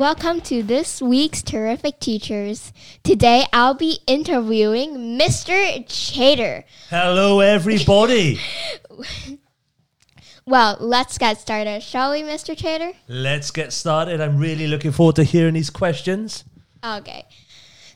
Welcome to this week's Terrific Teachers. Today I'll be interviewing Mr. Chater. Hello, everybody. Well, let's get started, shall we, Mr. Chater? Let's get started. I'm really looking forward to hearing these questions. Okay.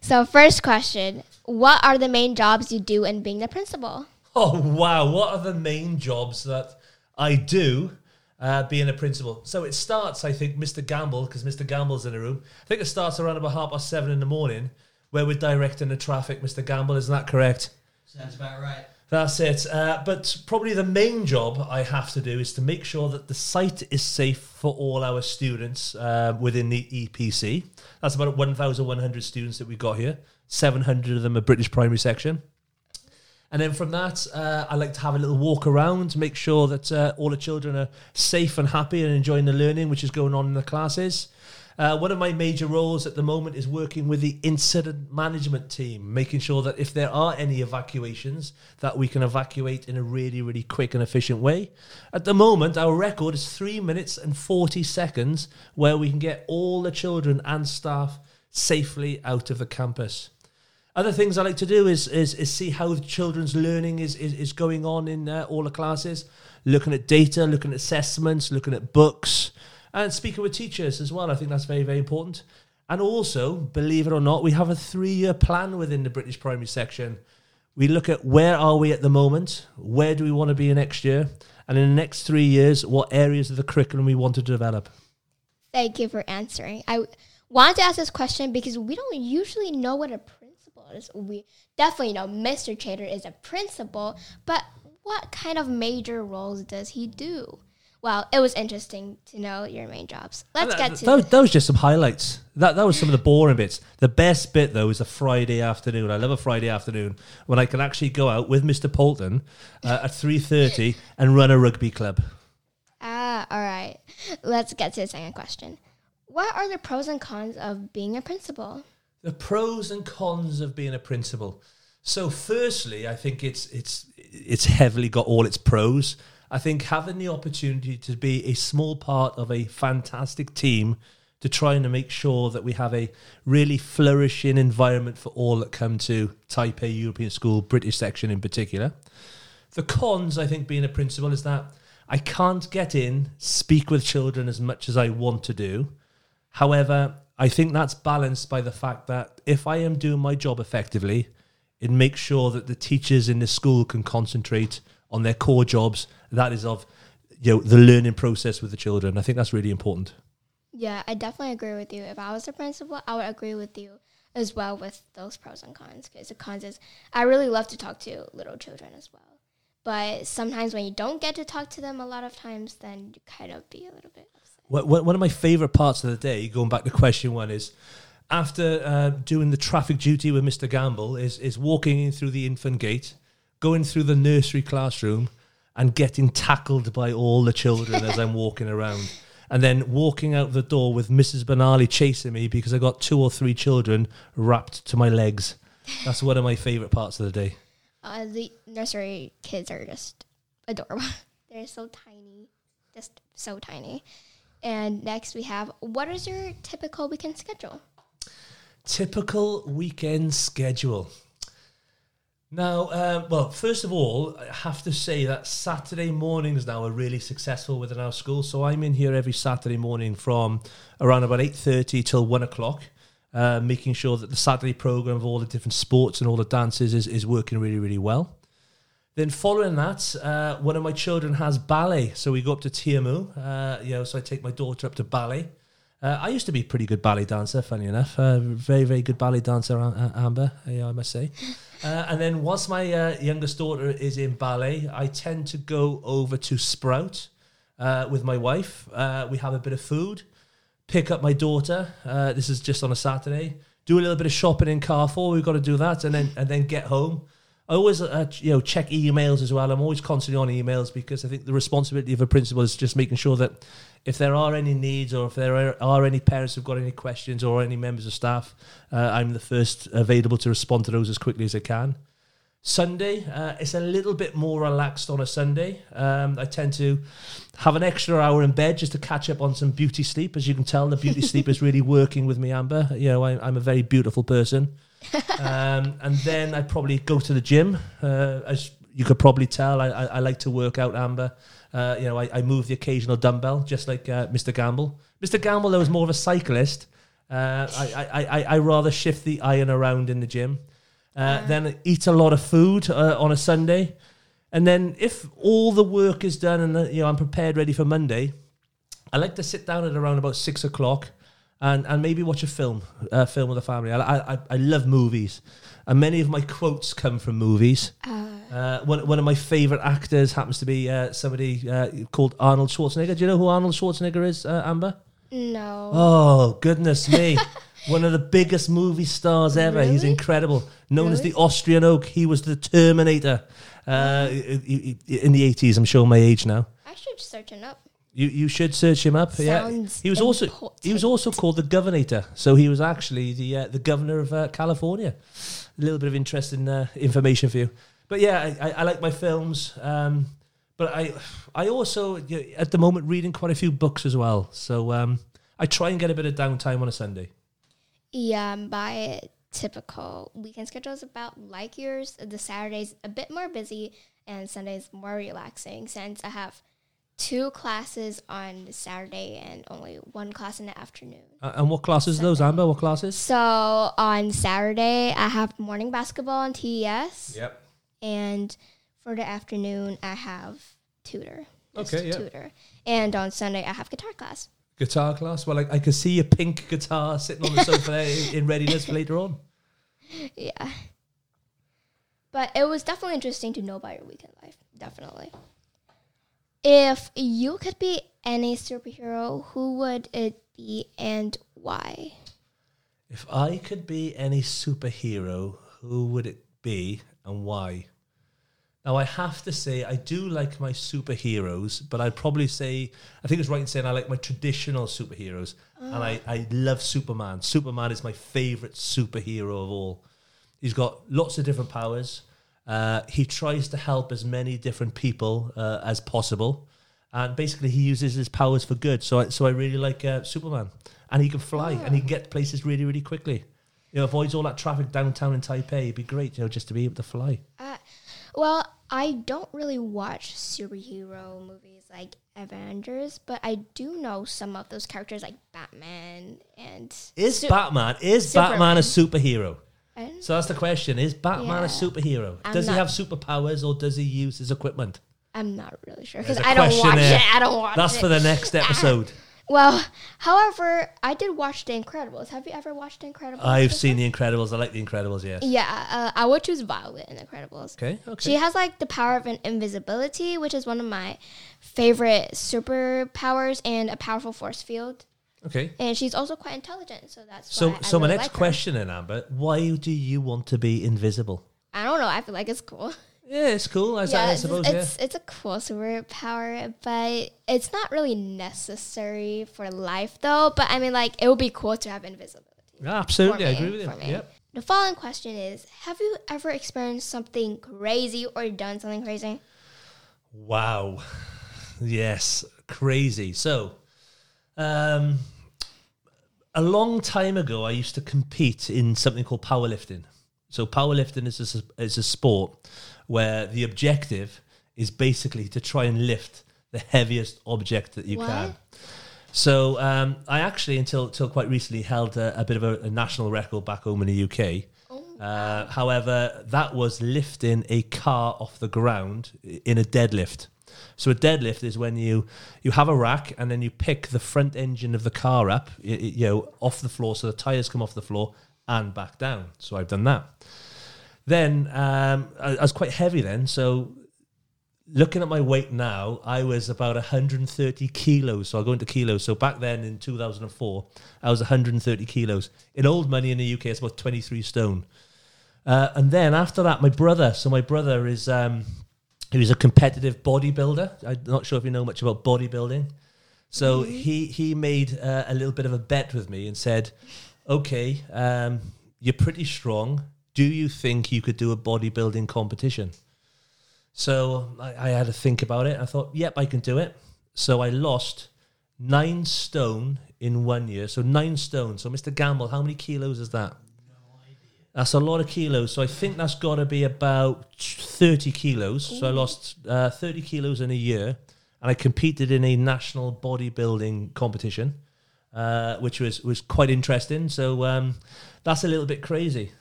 So, first question What are the main jobs you do in being the principal? Oh, wow. What are the main jobs that I do uh, being a principal? So it starts, I think, Mr. Gamble, because Mr. Gamble's in the room. I think it starts around about half past seven in the morning where we're directing the traffic, Mr. Gamble. Isn't that correct? Sounds about right. That's it. Uh, but probably the main job I have to do is to make sure that the site is safe for all our students uh, within the EPC. That's about 1,100 students that we've got here. 700 of them are British primary section. And then from that, uh, I like to have a little walk around, to make sure that uh, all the children are safe and happy and enjoying the learning which is going on in the classes. Uh, one of my major roles at the moment is working with the incident management team, making sure that if there are any evacuations, that we can evacuate in a really, really quick and efficient way. At the moment, our record is three minutes and 40 seconds where we can get all the children and staff safely out of the campus. Other things I like to do is is, is see how children's learning is, is, is going on in uh, all the classes, looking at data, looking at assessments, looking at books, and speaking with teachers as well. I think that's very, very important. And also, believe it or not, we have a three year plan within the British primary section. We look at where are we at the moment, where do we want to be next year, and in the next three years, what areas of the curriculum we want to develop. Thank you for answering. I wanted to ask this question because we don't usually know what a principal is. We definitely know Mr. Chater is a principal, but what kind of major roles does he do? Well, it was interesting to know your main jobs. Let's get to That, that was just some highlights. That that was some of the boring bits. The best bit though is a Friday afternoon. I love a Friday afternoon when I can actually go out with Mr. Polton uh, at three thirty and run a rugby club. Ah, all right. Let's get to the second question. What are the pros and cons of being a principal? The pros and cons of being a principal. So, firstly, I think it's it's it's heavily got all its pros. I think having the opportunity to be a small part of a fantastic team to try and make sure that we have a really flourishing environment for all that come to Taipei European School, British section in particular. The cons, I think, being a principal is that I can't get in, speak with children as much as I want to do. However, I think that's balanced by the fact that if I am doing my job effectively, it makes sure that the teachers in the school can concentrate on their core jobs. That is of you know the learning process with the children. I think that's really important. Yeah, I definitely agree with you. If I was a principal, I would agree with you as well with those pros and cons. Because the cons is I really love to talk to little children as well. But sometimes when you don't get to talk to them a lot of times, then you kind of be a little bit. One of my favorite parts of the day, going back to question one, is after uh, doing the traffic duty with Mr. Gamble, is is walking in through the infant gate, going through the nursery classroom, and getting tackled by all the children as I'm walking around. And then walking out the door with Mrs. Benali chasing me because I got two or three children wrapped to my legs. That's one of my favorite parts of the day. Uh, the nursery kids are just adorable. They're so tiny, just so tiny. And next we have what is your typical weekend schedule? Typical weekend schedule. Now, um, well, first of all, I have to say that Saturday mornings now are really successful within our school. So I'm in here every Saturday morning from around about eight thirty till one o'clock, uh, making sure that the Saturday program of all the different sports and all the dances is, is working really, really well. Then following that, uh, one of my children has ballet, so we go up to Tianmu. Uh, you know, so I take my daughter up to ballet. Uh, I used to be a pretty good ballet dancer, funny enough. Uh, very, very good ballet dancer, Amber, I must say. Uh, and then once my uh, youngest daughter is in ballet, I tend to go over to Sprout uh, with my wife. Uh, we have a bit of food, pick up my daughter. Uh, this is just on a Saturday. Do a little bit of shopping in Carrefour. We've got to do that, and then and then get home. I always, uh, you know, check emails as well. I'm always constantly on emails because I think the responsibility of a principal is just making sure that if there are any needs or if there are, are any parents who've got any questions or any members of staff, uh, I'm the first available to respond to those as quickly as I can. Sunday, uh, it's a little bit more relaxed on a Sunday. Um, I tend to have an extra hour in bed just to catch up on some beauty sleep. As you can tell, the beauty sleep is really working with me, Amber. You know, I, I'm a very beautiful person. um, and then I'd probably go to the gym. Uh, as you could probably tell, I, I, I like to work out, Amber. Uh, you know, I, I move the occasional dumbbell, just like uh, Mr. Gamble. Mr. Gamble, though, is more of a cyclist. Uh, I, I, I, I rather shift the iron around in the gym. Uh, then eat a lot of food uh, on a Sunday. And then if all the work is done and you know I'm prepared, ready for Monday, I like to sit down at around about six o'clock and, and maybe watch a film, uh, film with the family. I, I, I love movies, and many of my quotes come from movies. Uh, one, one of my favorite actors happens to be uh, somebody uh, called Arnold Schwarzenegger. Do you know who Arnold Schwarzenegger is, uh, Amber? No. Oh, goodness me. One of the biggest movie stars ever. He's incredible. Known as the Austrian Oak. He was the Terminator uh, i- in the 80s. I'm showing my age now. I should search him up. You you should search him up. yeah, he was also he was also called the Governator. So he was actually the uh, the governor of uh, California. A little bit of interesting uh, information for you. But yeah, I, I, I like my films. Um, but I I also at the moment reading quite a few books as well. So um, I try and get a bit of downtime on a Sunday. Yeah, my typical weekend schedule is about like yours. The Saturday's a bit more busy and Sunday's more relaxing since I have two classes on Saturday and only one class in the afternoon. Uh, and what classes are those, Amber? What classes? So on Saturday, I have morning basketball on TES, Yep. and for the afternoon, I have tutor. Okay, yeah. Tutor. And on Sunday, I have guitar class. Guitar class. Well, I, I can see a pink guitar sitting on the sofa in, in readiness for later on. Yeah. But it was definitely interesting to know about your weekend life. Definitely. If you could be any superhero, who would it be and why? If I could be any superhero, who would it be and why? Now, I have to say, I do like my superheroes, but I'd probably say, I think it's right in saying I like my traditional superheroes. And I, I love Superman. Superman is my favorite superhero of all. He's got lots of different powers. Uh, he tries to help as many different people uh, as possible. And basically, he uses his powers for good. So, I, so I really like uh, Superman. And he can fly and he can get places really, really quickly. You know, avoids all that traffic downtown in Taipei. It'd be great, you know, just to be able to fly. Uh, well, I don't really watch superhero movies like Avengers, but I do know some of those characters like Batman and. Is Su- Batman is Batman a superhero? So that's the question: Is Batman Yeah. a superhero? I'm does he have superpowers or does he use his equipment? I'm not really sure because I don't watch there. it. I don't watch That's it. for the next episode. Well, however, I did watch The Incredibles. Have you ever watched The Incredibles? I've before? seen The Incredibles. I like The Incredibles. Yes. Yeah, uh, I would choose Violet in The Incredibles. Okay. Okay. She has like the power of an invisibility, which is one of my favorite superpowers, and a powerful force field. Okay. And she's also quite intelligent, so that's So, why I so my next like question, then, Amber, why do you want to be invisible? I don't know. I feel like it's cool. Yeah, it's cool. I, I it's, suppose. it's it's a cool superpower, but it's not really necessary for life, though. But I mean, like, it would be cool to have invisibility. yeah. Absolutely, for I agree with you. Yep. The following question is: Have you ever experienced something crazy or done something crazy? Wow. Yes, crazy. So, um, a long time ago, I used to compete in something called powerlifting. So, powerlifting is a, is a sport where the objective is basically to try and lift the heaviest object that you What? can. So, um, I actually, until, until quite recently, held a, a bit of a, a national record back home in the UK. Uh, however, that was lifting a car off the ground in a deadlift. So a deadlift is when you you have a rack and then you pick the front engine of the car up, you know, off the floor, so the tires come off the floor and back down. So I've done that. Then um, I, I was quite heavy then, so looking at my weight now, I was about 130 kilos. So I'll go into kilos. So back then in 2004, I was 130 kilos. In old money in the UK, it's about 23 stone. Uh, and then after that, my brother. So my brother is um, he was a competitive bodybuilder. I'm not sure if you know much about bodybuilding. So he he made uh, a little bit of a bet with me and said, "Okay, um, you're pretty strong. Do you think you could do a bodybuilding competition? So I, I had to think about it. I thought, yep, I can do it. So I lost nine stone in one year. So nine stone. So Mr. Gamble, how many kilos is that? That's a lot of kilos. So I think that's got to be about 30 kilos. So I lost uh, 30 kilos in a year. And I competed in a national bodybuilding competition, uh, which was, was quite interesting. So um, that's a little bit crazy.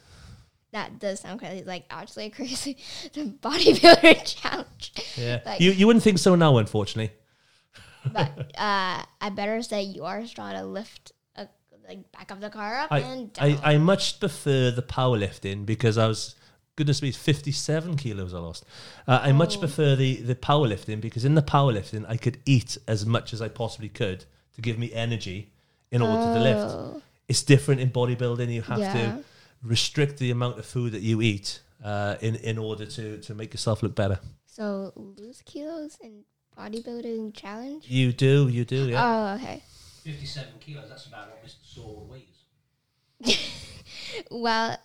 That does sound crazy. Like actually crazy. The bodybuilder challenge. Yeah. Like- you, you wouldn't think so now, unfortunately. But uh, I better say you are strong to lift like back of the car up I, and down. I, I much prefer the powerlifting because I was goodness me, fifty seven kilos I lost. Uh, I much Oh. prefer the the powerlifting because in the powerlifting I could eat as much as I possibly could to give me energy in order to lift. Oh, It's different in bodybuilding. You have Yeah. to restrict the amount of food that you eat uh, in in order to to make yourself look better. So lose kilos in bodybuilding challenge? You do, you do, yeah. Oh, okay. 57 kilos, that's about what Mr. Saul weighs. Well,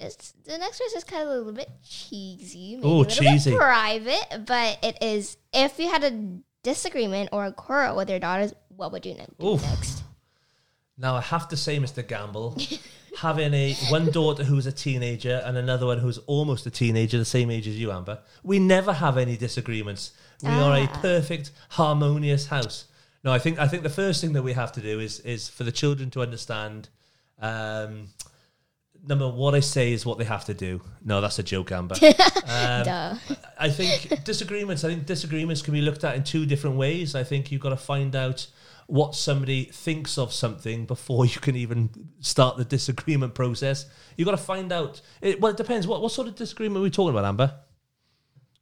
it's the next one is kind of a little bit cheesy, maybe Ooh, a little cheesy. bit private, but it is. If you had a disagreement or a quarrel with your daughters, what would you ne- do Oof. next? Now I have to say, Mr. Gamble, having a one daughter who's a teenager and another one who's almost a teenager, the same age as you, Amber, we never have any disagreements. We are a Ah. perfect, harmonious house. No, I think I think the first thing that we have to do is is for the children to understand. Um, number what I say is what they have to do. No, that's a joke, Amber. Um. I think disagreements. I think disagreements can be looked at in two different ways. I think you've got to find out what somebody thinks of something before you can even start the disagreement process. You've got to find out. It, well, it depends. What what sort of disagreement are we talking about, Amber?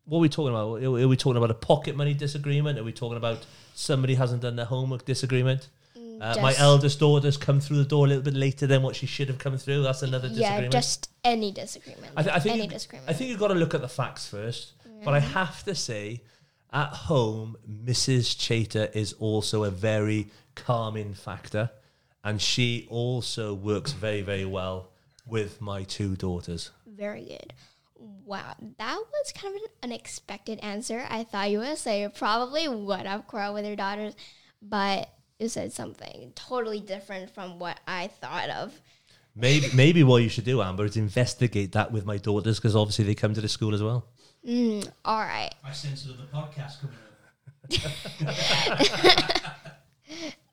What are we talking about? Are we talking about a pocket money disagreement? Are we talking about somebody hasn't done their homework disagreement? Uh, my eldest daughter's come through the door a little bit later than what she should have come through. That's another disagreement. Yeah, just any disagreement. I, th- I think any you- disagreement. I think you've got to look at the facts first. But I have to say, at home, Mrs. Chater is also a very calming factor, and she also works very, very well with my two daughters. Very good. Wow, that was kind of an unexpected answer. I thought you would say you probably would have quarreled with your daughters, but you said something totally different from what I thought of. Maybe, maybe what you should do, Amber, is investigate that with my daughters because obviously they come to the school as well. Mm, all right. I sense another podcast coming up.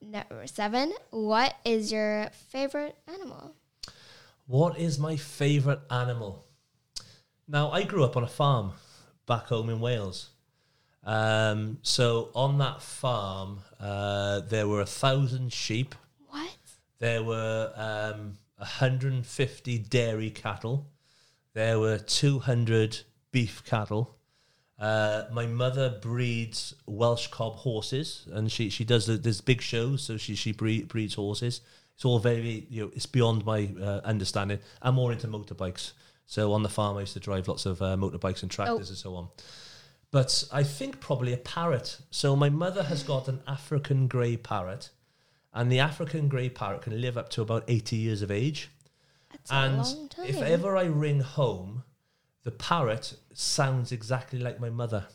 Number seven. What is your favorite animal? What is my favourite animal? Now, I grew up on a farm back home in Wales. Um, so on that farm, uh, there were a thousand sheep. What? There were um, 150 dairy cattle. There were 200 beef cattle. Uh, my mother breeds Welsh cob horses, and she she does the, there's big shows, so she she breed, breeds horses. It's all very you know it's beyond my uh, understanding. I'm more into motorbikes, so on the farm I used to drive lots of uh, motorbikes and tractors and so on. But I think probably a parrot. So my mother has got an African grey parrot, and the African grey parrot can live up to about 80 years of age. That's a And long time. if ever I ring home, the parrot sounds exactly like my mother.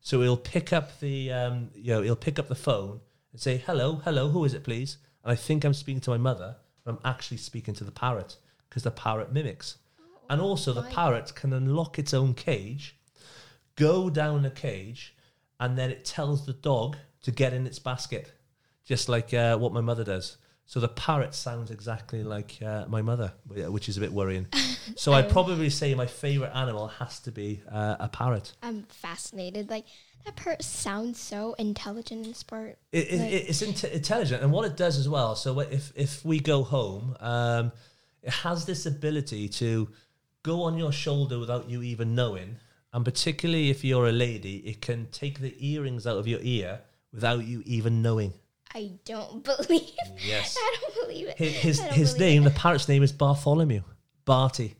So he'll pick up the um, you know, he'll pick up the phone and say, Hello, hello, who is it please? And I think I'm speaking to my mother, but I'm actually speaking to the parrot because the parrot mimics. And also the parrot can unlock its own cage, go down the cage, and then it tells the dog to get in its basket, just like uh, what my mother does. So the parrot sounds exactly like uh, my mother, wh- which is a bit worrying. so I'd probably say my favorite animal has to be uh, a parrot. I'm fascinated. Like that parrot sounds so intelligent and smart. It, it, Like- it's inte- intelligent, and what it does as well. So if if we go home, um, it has this ability to go on your shoulder without you even knowing, and particularly if you're a lady, it can take the earrings out of your ear without you even knowing. I don't believe. Yes. I don't believe it. His his, his name, it. the parrot's name is Bartholomew, Barty.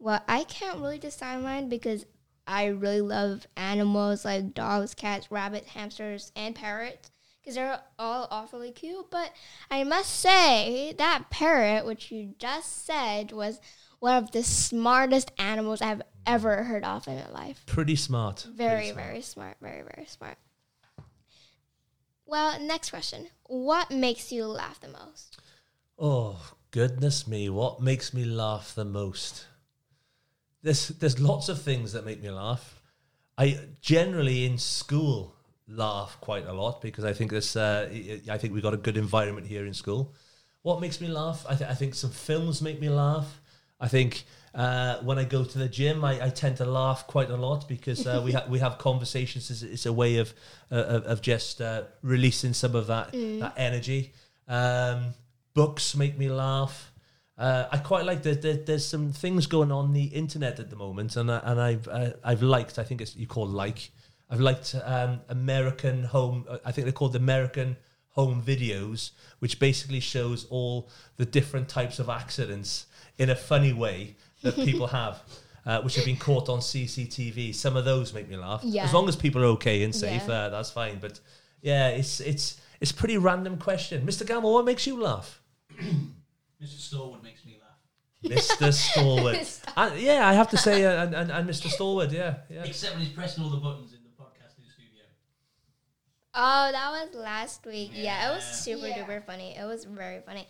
Well, I can't really decide mine because I really love animals like dogs, cats, rabbits, hamsters, and parrots because they're all awfully cute. But I must say that parrot, which you just said, was one of the smartest animals I've ever heard of in my life. Pretty smart. Very, Pretty smart. very smart. Very, very smart. Well, next question. What makes you laugh the most? Oh goodness me! What makes me laugh the most? There's there's lots of things that make me laugh. I generally in school laugh quite a lot because I think this. Uh, I think we got a good environment here in school. What makes me laugh? I, th- I think some films make me laugh. I think uh, when I go to the gym, I, I tend to laugh quite a lot because uh, we ha- we have conversations. It's, it's a way of uh, of, just uh, releasing some of that that energy. Um, books make me laugh. Uh, I quite like that. There, there's some things going on the internet at the moment, and I, and I've I've liked. I think it's you call like. I've liked um, American home. I think they're called American home videos, which basically shows all the different types of accidents in a funny way that people have. Uh, which have been caught on CCTV. Some of those make me laugh. Yeah. As long as people are okay and safe, Yeah. uh, that's fine. But yeah, it's it's it's a pretty random question. Mr. Gamble, what makes you laugh? Mr. Storwood makes me laugh. Mr. Stalwart. and, yeah, I have to say, uh, and, and, and Mr. Stalwart, yeah, yeah. Except when he's pressing all the buttons in the podcasting studio. Oh, that was last week. Yeah, it was super Yeah. duper funny. It was very funny.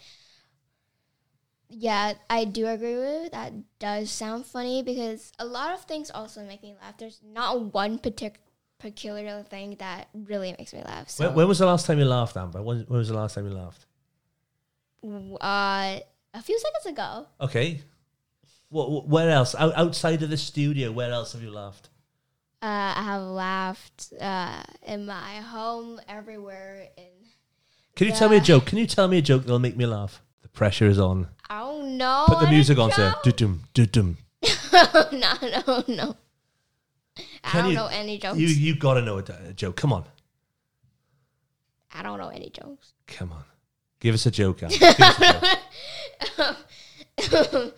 Yeah, I do agree with you. That does sound funny because a lot of things also make me laugh. There's not one particular peculiar thing that really makes me laugh. So, When, when was the last time you laughed, Amber? When, when was the last time you laughed? uh, a few seconds ago, Okay. What, where else? Out, outside of the studio, where else have you laughed? uh, I have laughed uh, in my home, everywhere. In Can you tell me a joke? Can you tell me a joke that'll make me laugh? The pressure is on. Don't know. Put the music on, sir. Do-dum, do-dum. no, no, no. I Can don't you- know any jokes. You, you got to know a, a joke. Come on. I don't know any jokes. Come on. Give us a joke. Give us a joke.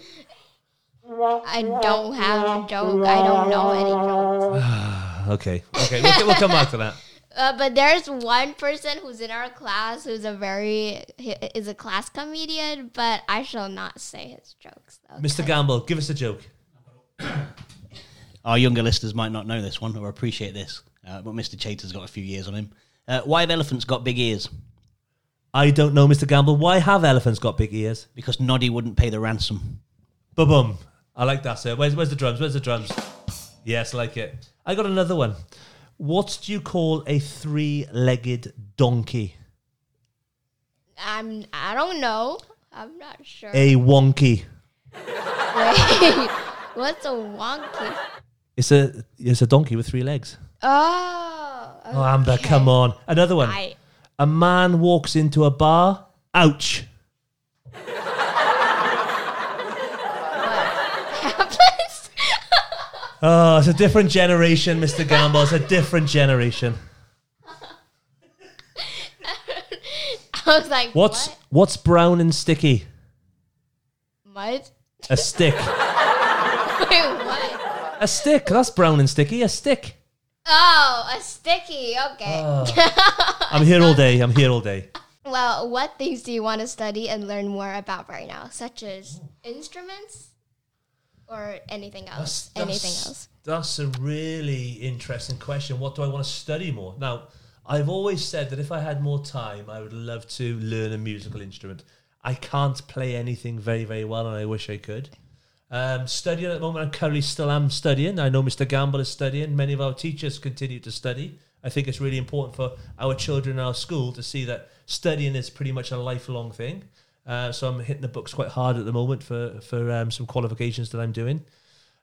I don't have a joke. I don't know any jokes. Okay. Okay. We'll, we'll come back to that. Uh, but there's one person who's in our class who's a very is a class comedian, but I shall not say his jokes. Though, Mr. Gamble, give us a joke. Our younger listeners might not know this one or appreciate this, uh, but Mr. Chater's got a few years on him. Uh, why have elephants got big ears? I don't know, Mr. Gamble. Why have elephants got big ears? Because Noddy wouldn't pay the ransom. Boom, boom. I like that, sir. Where's, where's the drums? Where's the drums? Yes, I like it. I got another one. What do you call a three-legged donkey? I'm I don't know. I'm not sure. A wonky. Wait, what's a wonky? It's a it's a donkey with three legs. Oh, Oh, Amber, come on. Another one. I A man walks into a bar. Ouch. Oh, it's a different generation, Mr. Gamble. It's a different generation. I was like, What's what? what's brown and sticky? Mud? A stick. Wait, what? a stick. That's brown and sticky. A stick. Oh, a sticky. Okay. Oh. I'm here all day. I'm here all day. Well, what things do you want to study and learn more about right now, such as instruments or anything else? anything else? That's a really interesting question. What do I want to study more? Now, I've always said that if I had more time, I would love to learn a musical instrument. I can't play anything very, very well, and I wish I could. Um, studying at the moment, I currently still am studying. I know Mr. Gamble is studying. Many of our teachers continue to study. I think it's really important for our children in our school to see that studying is pretty much a lifelong thing. Uh, so I'm hitting the books quite hard at the moment for for um, some qualifications that I'm doing.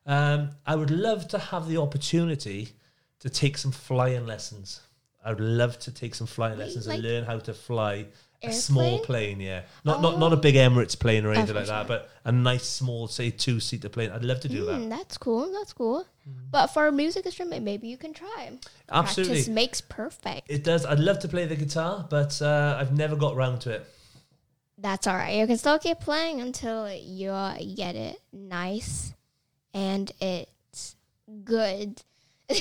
Um, I would love to have the opportunity to take some flying lessons. I would love to take some flying Wait, lessons like and learn how to fly a small plane. Yeah, not not not a big Emirates plane or anything for like that, but a nice small, say, two seater plane. I'd love to do Hmm, that. that's cool. That's cool. But for a music instrument, maybe you can try. Absolutely, Practice makes perfect. it does. I'd love to play the guitar, but uh, I've never got round to it. That's all right. You can still keep playing until you uh, get it nice and it's good.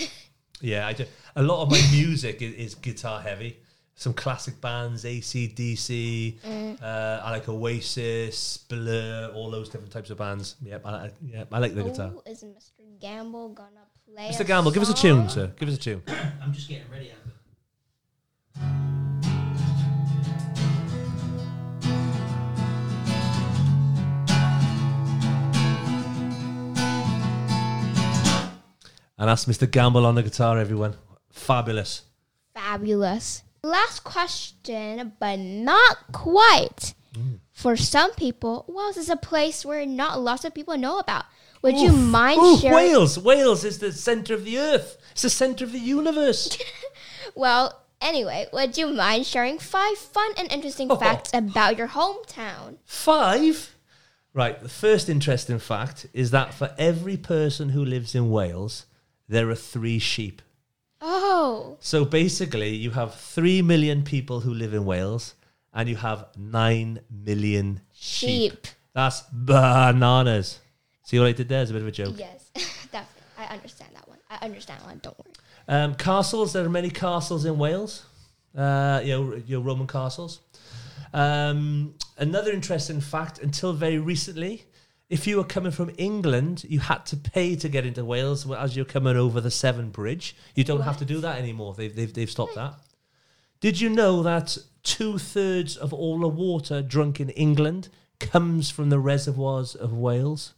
Yeah, I do. A lot of my music is, is guitar heavy. some classic bands, ACDC, uh, I like Oasis, Blur, all those different types of bands. Yep, I, I, yeah, I like the guitar. Oh, is Mr. Gamble gonna play? Mr. Gamble, give us a tune, sir. Give us a tune. I'm just getting ready. And that's Mr. Gamble on the guitar, everyone. Fabulous. Fabulous. Last question, but not quite. Mm. For some people, Wales is a place where not lots of people know about. Would you mind Ooh, sharing? Wales. Wales is the center of the earth. It's the center of the universe. Well, anyway, would you mind sharing five fun and interesting Oh. facts about your hometown? Five. Right. The first interesting fact is that for every person who lives in Wales, there are three sheep. Oh, So basically, you have three million people who live in Wales, and you have nine million sheep. sheep. That's bananas. See what I did there? It's a bit of a joke. Yes, definitely. I understand that one. I understand one. Don't worry. Um, castles. There are many castles in Wales. Uh, you know, your Roman castles. Um, another interesting fact: until very recently, if you were coming from England, you had to pay to get into Wales as you're coming over the Severn Bridge. You don't have to do that anymore. They've they've, they've stopped that. Did you know that two thirds of all the water drunk in England comes from the reservoirs of Wales?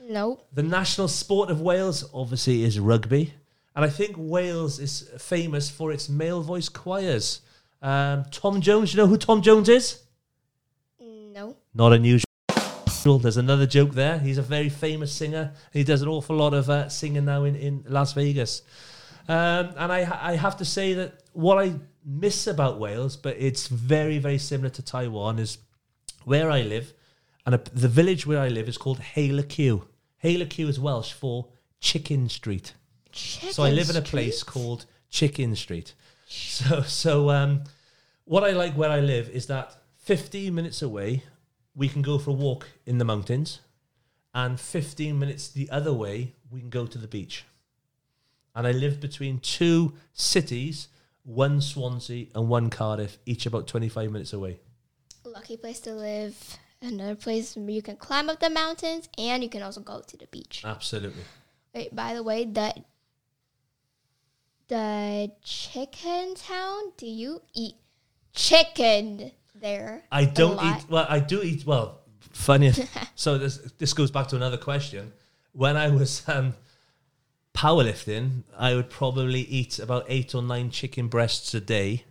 No. The national sport of Wales, obviously, is rugby. And I think Wales is famous for its male voice choirs. Um, Tom Jones, you know who Tom Jones is? No. Not unusual. There's another joke there. He's a very famous singer. He does an awful lot of uh, singing now in, in Las Vegas. Um, and I, I have to say that what I miss about Wales, but it's very, very similar to Taiwan, is where I live, and a, the village where I live is called Heol-y-Cyw. Heol-y-Cyw is Welsh for Chicken Street. So I live in a place called Chicken Street. So so um, what I like where I live is that 15 minutes away we can go for a walk in the mountains, and 15 minutes the other way we can go to the beach. And I live between two cities, one Swansea and one Cardiff, each about 25 minutes away. Lucky place to live. Another place where you can climb up the mountains and you can also go to the beach. Absolutely. Wait, by the way, the the chicken town. Do you eat chicken there? I don't eat. Well, I do eat. Well, funny. so this this goes back to another question. When I was um, powerlifting, I would probably eat about eight or nine chicken breasts a day,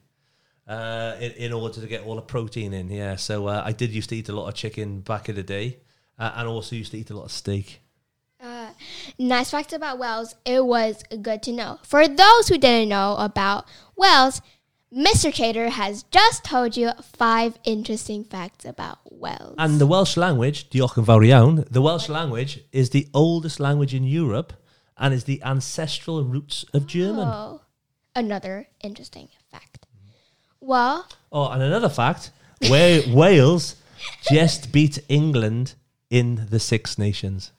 uh, in, in order to get all the protein in. Yeah. So uh, I did used to eat a lot of chicken back in the day, uh, and also used to eat a lot of steak. Uh, nice facts about Wales. It was good to know. For those who didn't know about Wales, Mr. Chater has just told you five interesting facts about Wales. And the Welsh language, diolch yn fawr iawn, the Welsh language is the oldest language in Europe and is the ancestral roots of German. Oh, another interesting fact. Well, Oh, and another fact: Wa- Wales just beat England in the Six Nations.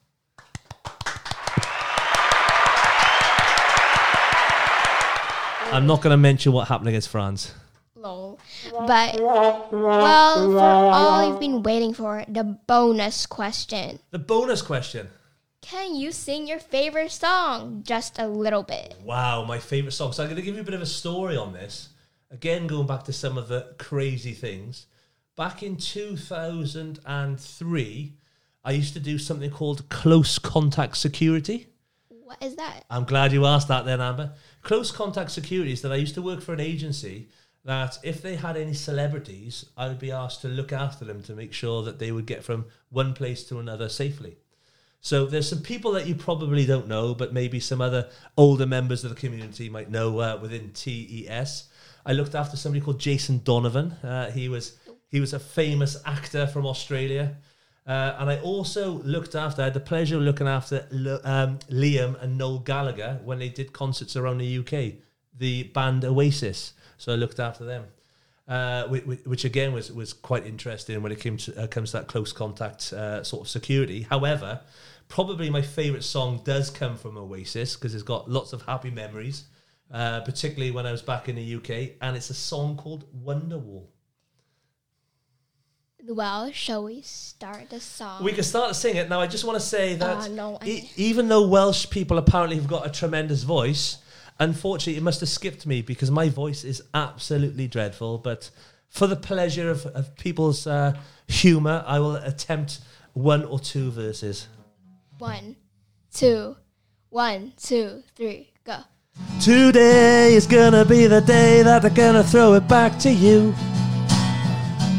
I'm not going to mention what happened against France. lol. But, well, for all you've been waiting for, the bonus question. The bonus question. Can you sing your favorite song just a little bit? Wow, my favorite song. So I'm going to give you a bit of a story on this. Again, going back to some of the crazy things. Back in 2003, I used to do something called close contact security. What is that? I'm glad you asked that then, Amber. Close contact security is that I used to work for an agency that if they had any celebrities, I would be asked to look after them to make sure that they would get from one place to another safely. So there's some people that you probably don't know, but maybe some other older members of the community might know uh, within TES. I looked after somebody called Jason Donovan. Uh, he was he was a famous actor from Australia. Uh, and I also looked after, I had the pleasure of looking after um, Liam and Noel Gallagher when they did concerts around the UK, the band Oasis. So I looked after them, uh, which, again was, was quite interesting when it came to, uh, comes to that close contact uh, sort of security. However, probably my favourite song does come from Oasis because it's got lots of happy memories. uh, particularly when I was back in the UK, and it's a song called Wonderwall. Well, shall we start the song? We can start to sing it now. I just want to say that Uh, no, e- even though Welsh people apparently have got a tremendous voice, unfortunately, it must have skipped me because my voice is absolutely dreadful. But for the pleasure of, of people's uh, humour, I will attempt one or two verses. One, two, one, two, three, go. Today is gonna be the day that they're gonna throw it back to you.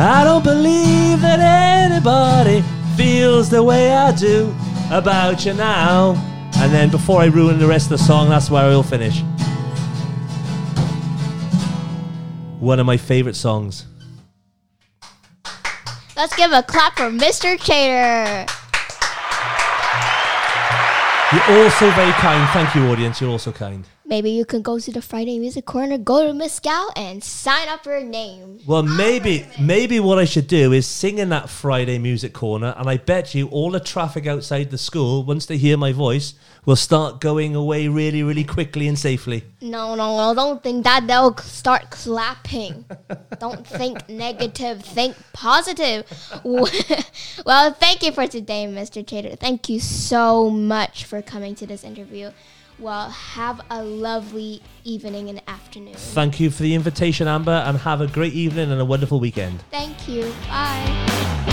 I don't believe that anybody feels the way I do about you now. And then before I ruin the rest of the song, that's where I'll finish. One of my favorite songs. Let's give a clap for Mr. Chater. You're also very kind. Thank you, audience. You're also kind. Maybe you can go to the Friday Music Corner, go to Miss Gal, and sign up for your name. Well, maybe maybe what I should do is sing in that Friday music corner, and I bet you all the traffic outside the school, once they hear my voice, will start going away really, really quickly and safely. No, no, no, don't think that. They'll start clapping. don't think negative, think positive. well, thank you for today, Mr. Chater. Thank you so much for coming to this interview. Well, have a lovely evening and afternoon. Thank you for the invitation, Amber, and have a great evening and a wonderful weekend. Thank you. Bye.